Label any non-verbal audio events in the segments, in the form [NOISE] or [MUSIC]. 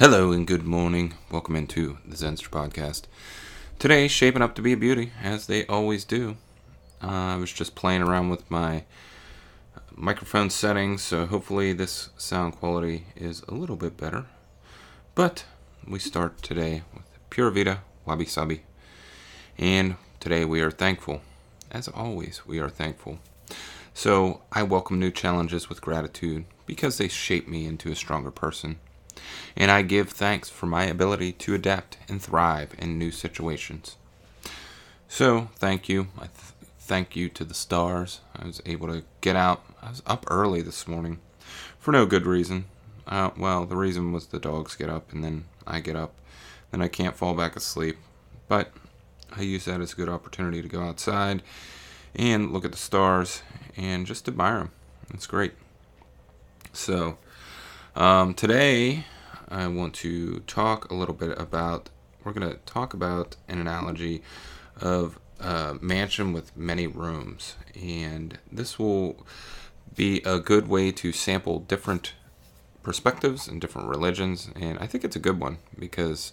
Hello and good morning. Welcome into the Zenster podcast. Today, shaping up to be a beauty, as they always do. Uh, I was just playing around with my microphone settings, so hopefully this sound quality is a little bit better. But we start today with Pura Vida Wabi Sabi. And today we are thankful. As always, we are thankful. So I welcome new challenges with gratitude because they shape me into a stronger person and I give thanks for my ability to adapt and thrive in new situations. So, thank you. I th- thank you to the stars. I was able to get out. I was up early this morning for no good reason. Uh, well, the reason was the dogs get up and then I get up. Then I can't fall back asleep. But I use that as a good opportunity to go outside and look at the stars and just admire them. It's great. So, um, today, I want to talk a little bit about. We're going to talk about an analogy of a mansion with many rooms, and this will be a good way to sample different perspectives and different religions. And I think it's a good one because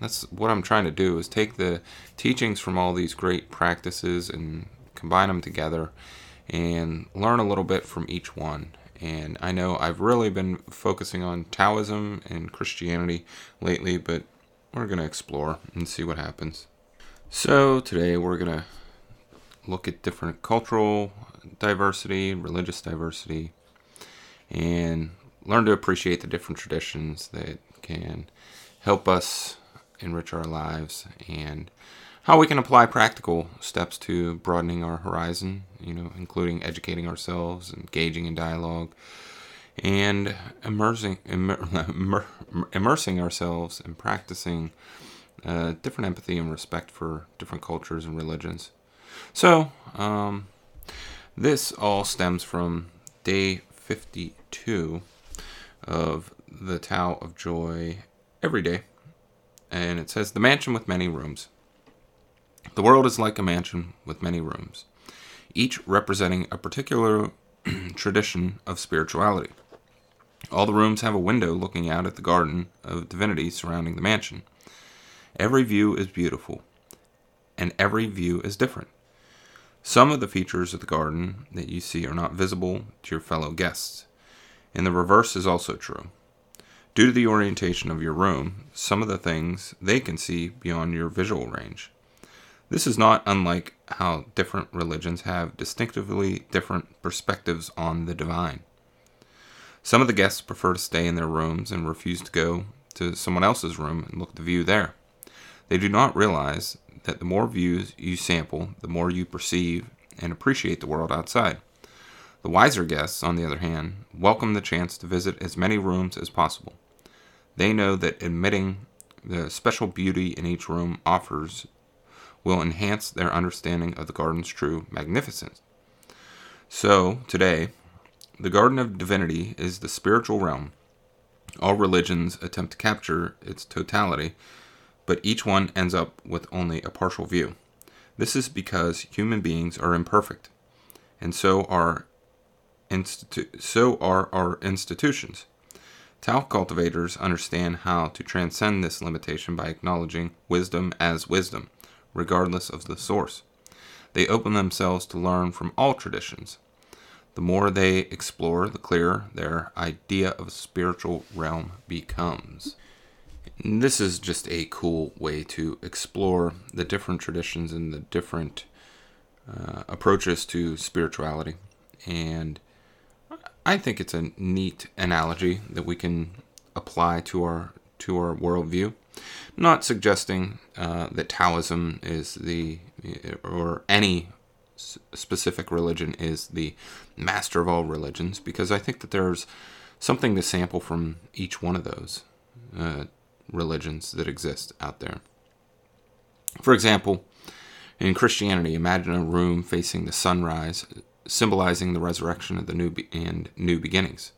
that's what I'm trying to do is take the teachings from all these great practices and combine them together and learn a little bit from each one and I know I've really been focusing on Taoism and Christianity lately, but we're going to explore and see what happens. So, today we're going to look at different cultural diversity, religious diversity, and learn to appreciate the different traditions that can help us enrich our lives and how we can apply practical steps to broadening our horizon, you know, including educating ourselves, engaging in dialogue, and immersing, [LAUGHS] immer, immersing ourselves and practicing uh, different empathy and respect for different cultures and religions. So, um, this all stems from day 52 of the Tao of Joy every day. And it says, The mansion with many rooms. The world is like a mansion with many rooms, each representing a particular [CLEARS THROAT] tradition of spirituality. All the rooms have a window looking out at the garden of divinity surrounding the mansion. Every view is beautiful, and every view is different. Some of the features of the garden that you see are not visible to your fellow guests, and the reverse is also true. Due to the orientation of your room, some of the things they can see beyond your visual range. This is not unlike how different religions have distinctively different perspectives on the divine. Some of the guests prefer to stay in their rooms and refuse to go to someone else's room and look at the view there. They do not realize that the more views you sample, the more you perceive and appreciate the world outside. The wiser guests, on the other hand, welcome the chance to visit as many rooms as possible. They know that admitting the special beauty in each room offers will enhance their understanding of the garden's true magnificence. So, today, the Garden of Divinity is the spiritual realm. All religions attempt to capture its totality, but each one ends up with only a partial view. This is because human beings are imperfect, and so are institu- so are our institutions. Tao cultivators understand how to transcend this limitation by acknowledging wisdom as wisdom regardless of the source. They open themselves to learn from all traditions. The more they explore, the clearer their idea of a spiritual realm becomes. And this is just a cool way to explore the different traditions and the different uh, approaches to spirituality. And I think it's a neat analogy that we can apply to our to our worldview. Not suggesting uh, that Taoism is the, or any specific religion is the master of all religions, because I think that there's something to sample from each one of those uh, religions that exist out there. For example, in Christianity, imagine a room facing the sunrise, symbolizing the resurrection of the new be- and new beginnings.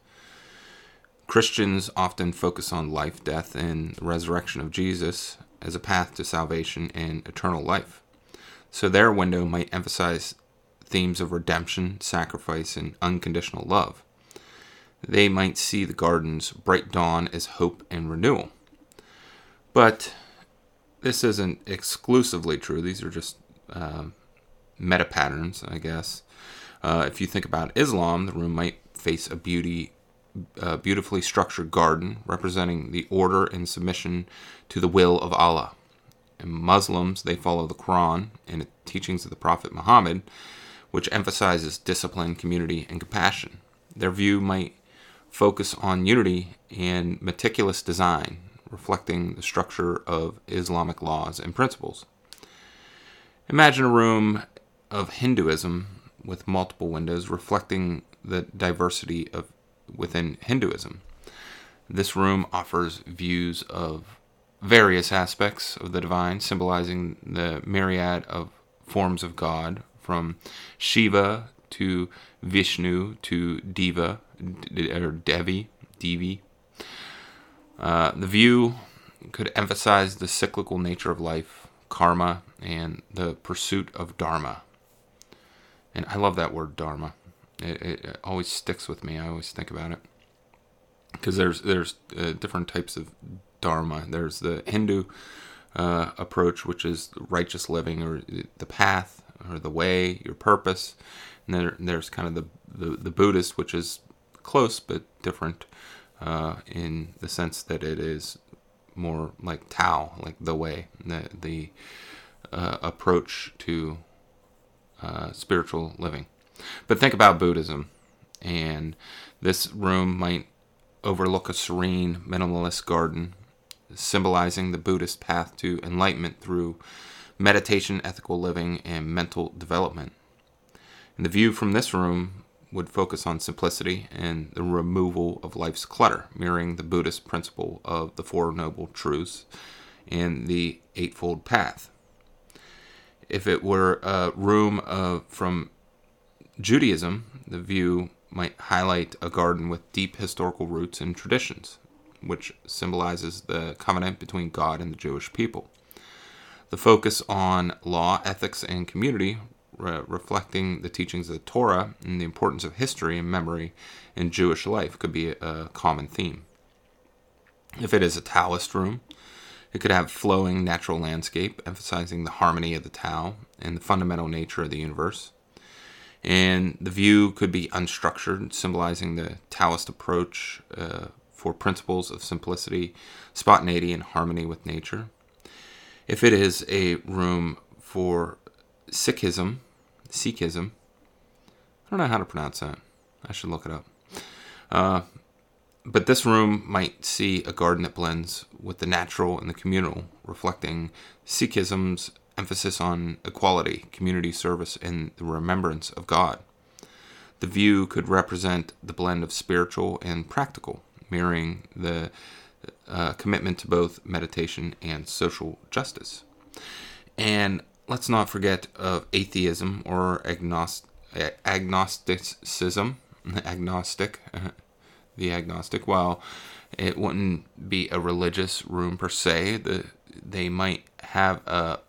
Christians often focus on life, death, and resurrection of Jesus as a path to salvation and eternal life. So their window might emphasize themes of redemption, sacrifice, and unconditional love. They might see the garden's bright dawn as hope and renewal. But this isn't exclusively true. These are just uh, meta patterns, I guess. Uh, if you think about Islam, the room might face a beauty, uh, beautifully structured garden representing the order and submission to the will of Allah. And Muslims, they follow the Quran and the teachings of the Prophet Muhammad, which emphasizes discipline, community, and compassion. Their view might focus on unity and meticulous design, reflecting the structure of Islamic laws and principles. Imagine a room of Hinduism with multiple windows reflecting the diversity of within Hinduism. This room offers views of various aspects of the divine, symbolizing the myriad of forms of God, from Shiva to Vishnu to Deva or Devi, Devi. Uh, the view could emphasize the cyclical nature of life, karma, and the pursuit of dharma. And I love that word dharma. It, it always sticks with me. I always think about it because there's there's uh, different types of dharma. There's the Hindu uh, approach, which is righteous living or the path or the way, your purpose. And then there's kind of the, the, the Buddhist, which is close but different uh, in the sense that it is more like Tao, like the way, the, the uh, approach to uh, spiritual living. But think about Buddhism, and this room might overlook a serene, minimalist garden, symbolizing the Buddhist path to enlightenment through meditation, ethical living, and mental development. And the view from this room would focus on simplicity and the removal of life's clutter, mirroring the Buddhist principle of the Four Noble Truths and the Eightfold Path. If it were a room uh, from Judaism, the view might highlight a garden with deep historical roots and traditions, which symbolizes the covenant between God and the Jewish people. The focus on law, ethics, and community, re- reflecting the teachings of the Torah and the importance of history and memory in Jewish life, could be a, common theme. If it is a Taoist room, it could have flowing natural landscape, emphasizing the harmony of the Tao and the fundamental nature of the universe. And the view could be unstructured, symbolizing the Taoist approach uh, for principles of simplicity, spontaneity, and harmony with nature. If it is a room for Sikhism, Sikhism, I don't know how to pronounce that. I should look it up. Uh, but this room might see a garden that blends with the natural and the communal, reflecting Sikhism's emphasis on equality, community service, and the remembrance of God. The view could represent the blend of spiritual and practical, mirroring the uh, commitment to both meditation and social justice. And let's not forget of atheism or agnost- agnosticism, [LAUGHS] agnostic, [LAUGHS] the agnostic. While it wouldn't be a religious room per se, the, they might have a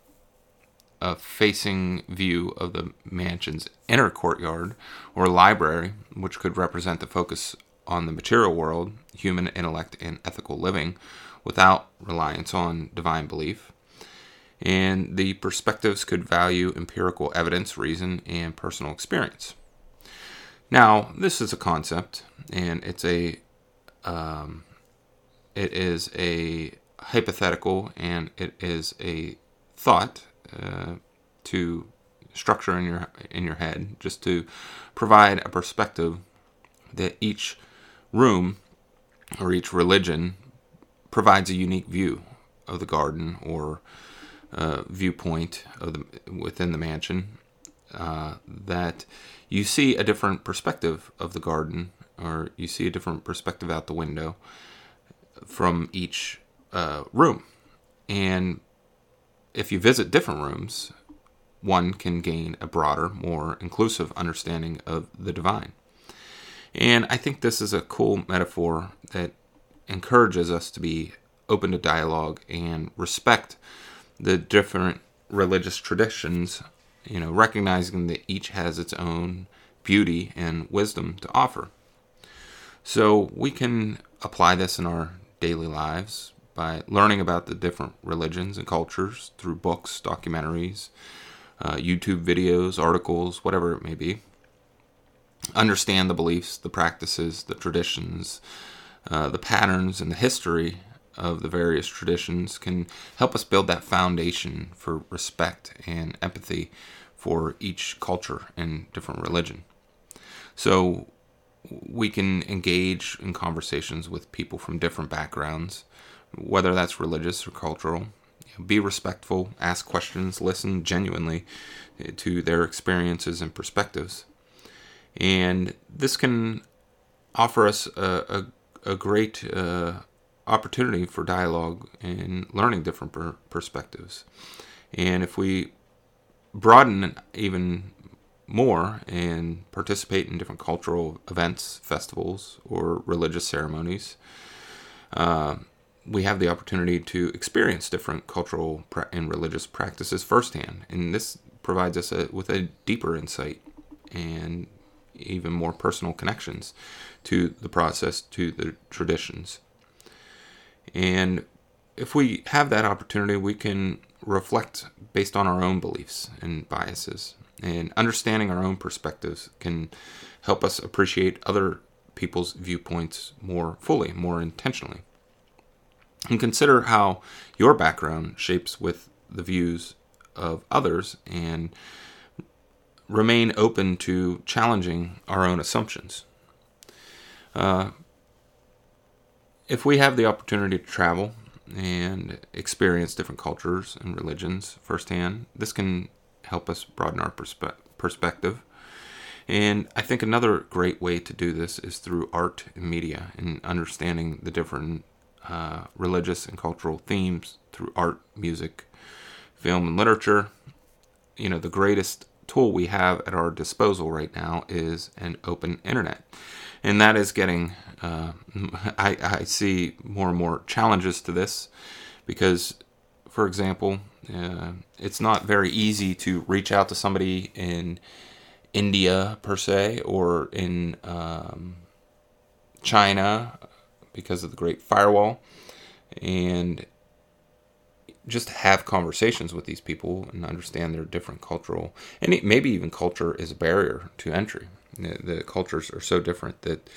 a facing view of the mansion's inner courtyard or library, which could represent the focus on the material world, human intellect, and ethical living without reliance on divine belief. And the perspectives could value empirical evidence, reason, and personal experience. Now, this is a concept, and it's a um, it is a hypothetical, and it is a thought uh, to structure in your in your head, just to provide a perspective that each room or each religion provides a unique view of the garden or uh, viewpoint of the within the mansion uh, that you see a different perspective of the garden or you see a different perspective out the window from each uh, room. And if you visit different rooms one can gain a broader more inclusive understanding of the divine and I think this is a cool metaphor that encourages us to be open to dialogue and respect the different religious traditions, you know, recognizing that each has its own beauty and wisdom to offer. So we can apply this in our daily lives by learning about the different religions and cultures through books, documentaries, uh, YouTube videos, articles, whatever it may be. Understand the beliefs, the practices, the traditions, uh, the patterns, and the history of the various traditions can help us build that foundation for respect and empathy for each culture and different religion. So we can engage in conversations with people from different backgrounds, whether that's religious or cultural. Be respectful, ask questions, listen genuinely to their experiences and perspectives. And this can offer us a, a, a great uh, opportunity for dialogue and learning different per- perspectives. And if we broaden even more and participate in different cultural events, festivals, or religious ceremonies, uh, we have the opportunity to experience different cultural and religious practices firsthand. And this provides us a, with a deeper insight and even more personal connections to the process, to the traditions. And if we have that opportunity, we can reflect based on our own beliefs and biases. And understanding our own perspectives can help us appreciate other people's viewpoints more fully, more intentionally. And consider how your background shapes with the views of others and remain open to challenging our own assumptions. Uh, if we have the opportunity to travel and experience different cultures and religions firsthand, this can help us broaden our perspe- perspective. And I think another great way to do this is through art and media and understanding the different uh, religious and cultural themes through art, music, film, and literature. You know, the greatest tool we have at our disposal right now is an open internet and that is getting. Uh, [LAUGHS] I, I see more and more challenges to this because, for example, uh, it's not very easy to reach out to somebody in India per se or in um, China because of the Great Firewall, and just have conversations with these people and understand their different cultural and maybe even culture is a barrier to entry. The cultures are so different that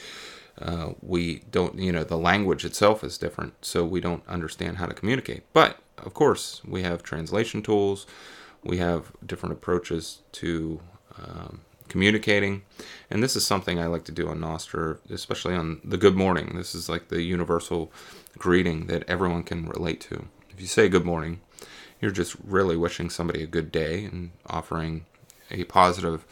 uh, we don't, you know, the language itself is different, so we don't understand how to communicate. But of course, we have translation tools, we have different approaches to um, communicating, and this is something I like to do on Nostr, especially on the good morning. This is like the universal greeting that everyone can relate to. If you say good morning, you're just really wishing somebody a good day and offering a positive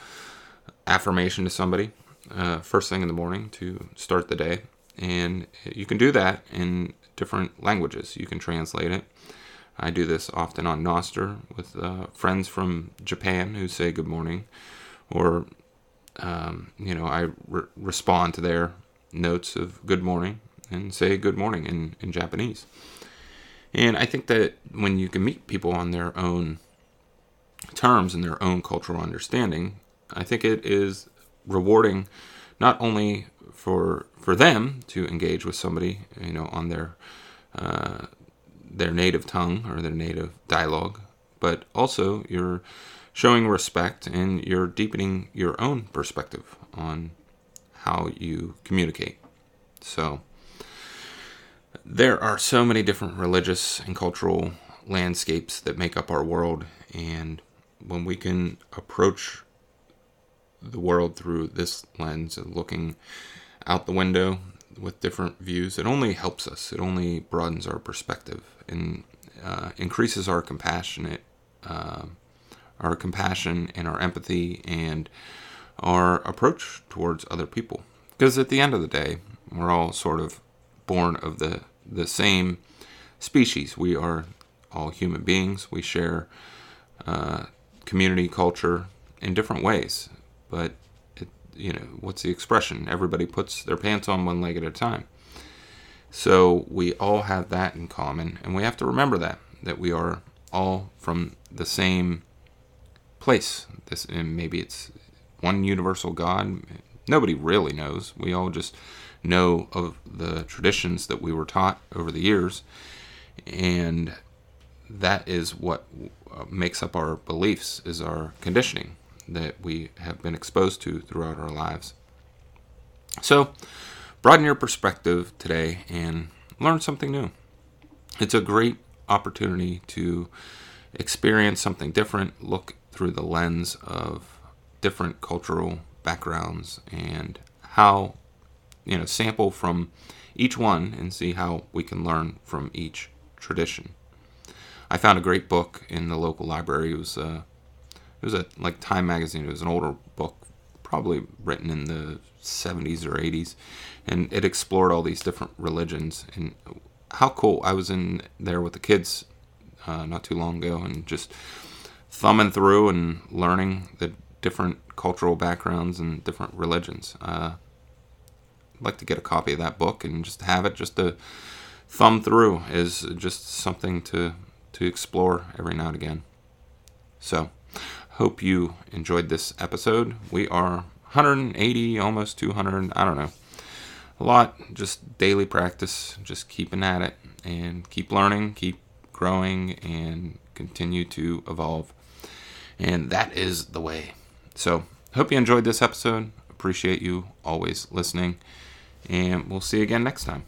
affirmation to somebody uh, first thing in the morning to start the day. And you can do that in different languages. You can translate it. I do this often on Nostr with uh, friends from Japan who say good morning, or um, you know, I re- respond to their notes of good morning and say good morning in, in Japanese. And I think that when you can meet people on their own terms and their own cultural understanding, I think it is rewarding not only for for them to engage with somebody, you know, on their uh, their native tongue or their native dialogue, but also you're showing respect and you're deepening your own perspective on how you communicate. So there are so many different religious and cultural landscapes that make up our world and when we can approach the world through this lens of looking out the window with different views, it only helps us. It only broadens our perspective and uh, increases our compassionate, uh, our compassion and our empathy and our approach towards other people. Because at the end of the day, we're all sort of born of the the same species. We are all human beings. We share uh, community culture in different ways but it, you know what's the expression everybody puts their pants on one leg at a time so we all have that in common and we have to remember that that we are all from the same place this and maybe it's one universal god nobody really knows we all just know of the traditions that we were taught over the years And that is what uh, makes up our beliefs, is our conditioning that we have been exposed to throughout our lives. So, broaden your perspective today and learn something new. It's a great opportunity to experience something different, look through the lens of different cultural backgrounds and how you know sample from each one and see how we can learn from each tradition. I found a great book in the local library. It was a, uh, it was a like Time magazine. It was an older book, probably written in the 70s or 80s, and it explored all these different religions and how cool. I was in there with the kids uh, not too long ago and just thumbing through and learning the different cultural backgrounds and different religions. Uh, I'd like to get a copy of that book and just have it just to thumb through is just something to to explore every now and again. So, hope you enjoyed this episode. We are 180, almost 200, I don't know. A lot, just daily practice, just keeping at it and keep learning, keep growing, and continue to evolve. And that is the way. So, hope you enjoyed this episode. Appreciate you always listening. And we'll see you again next time.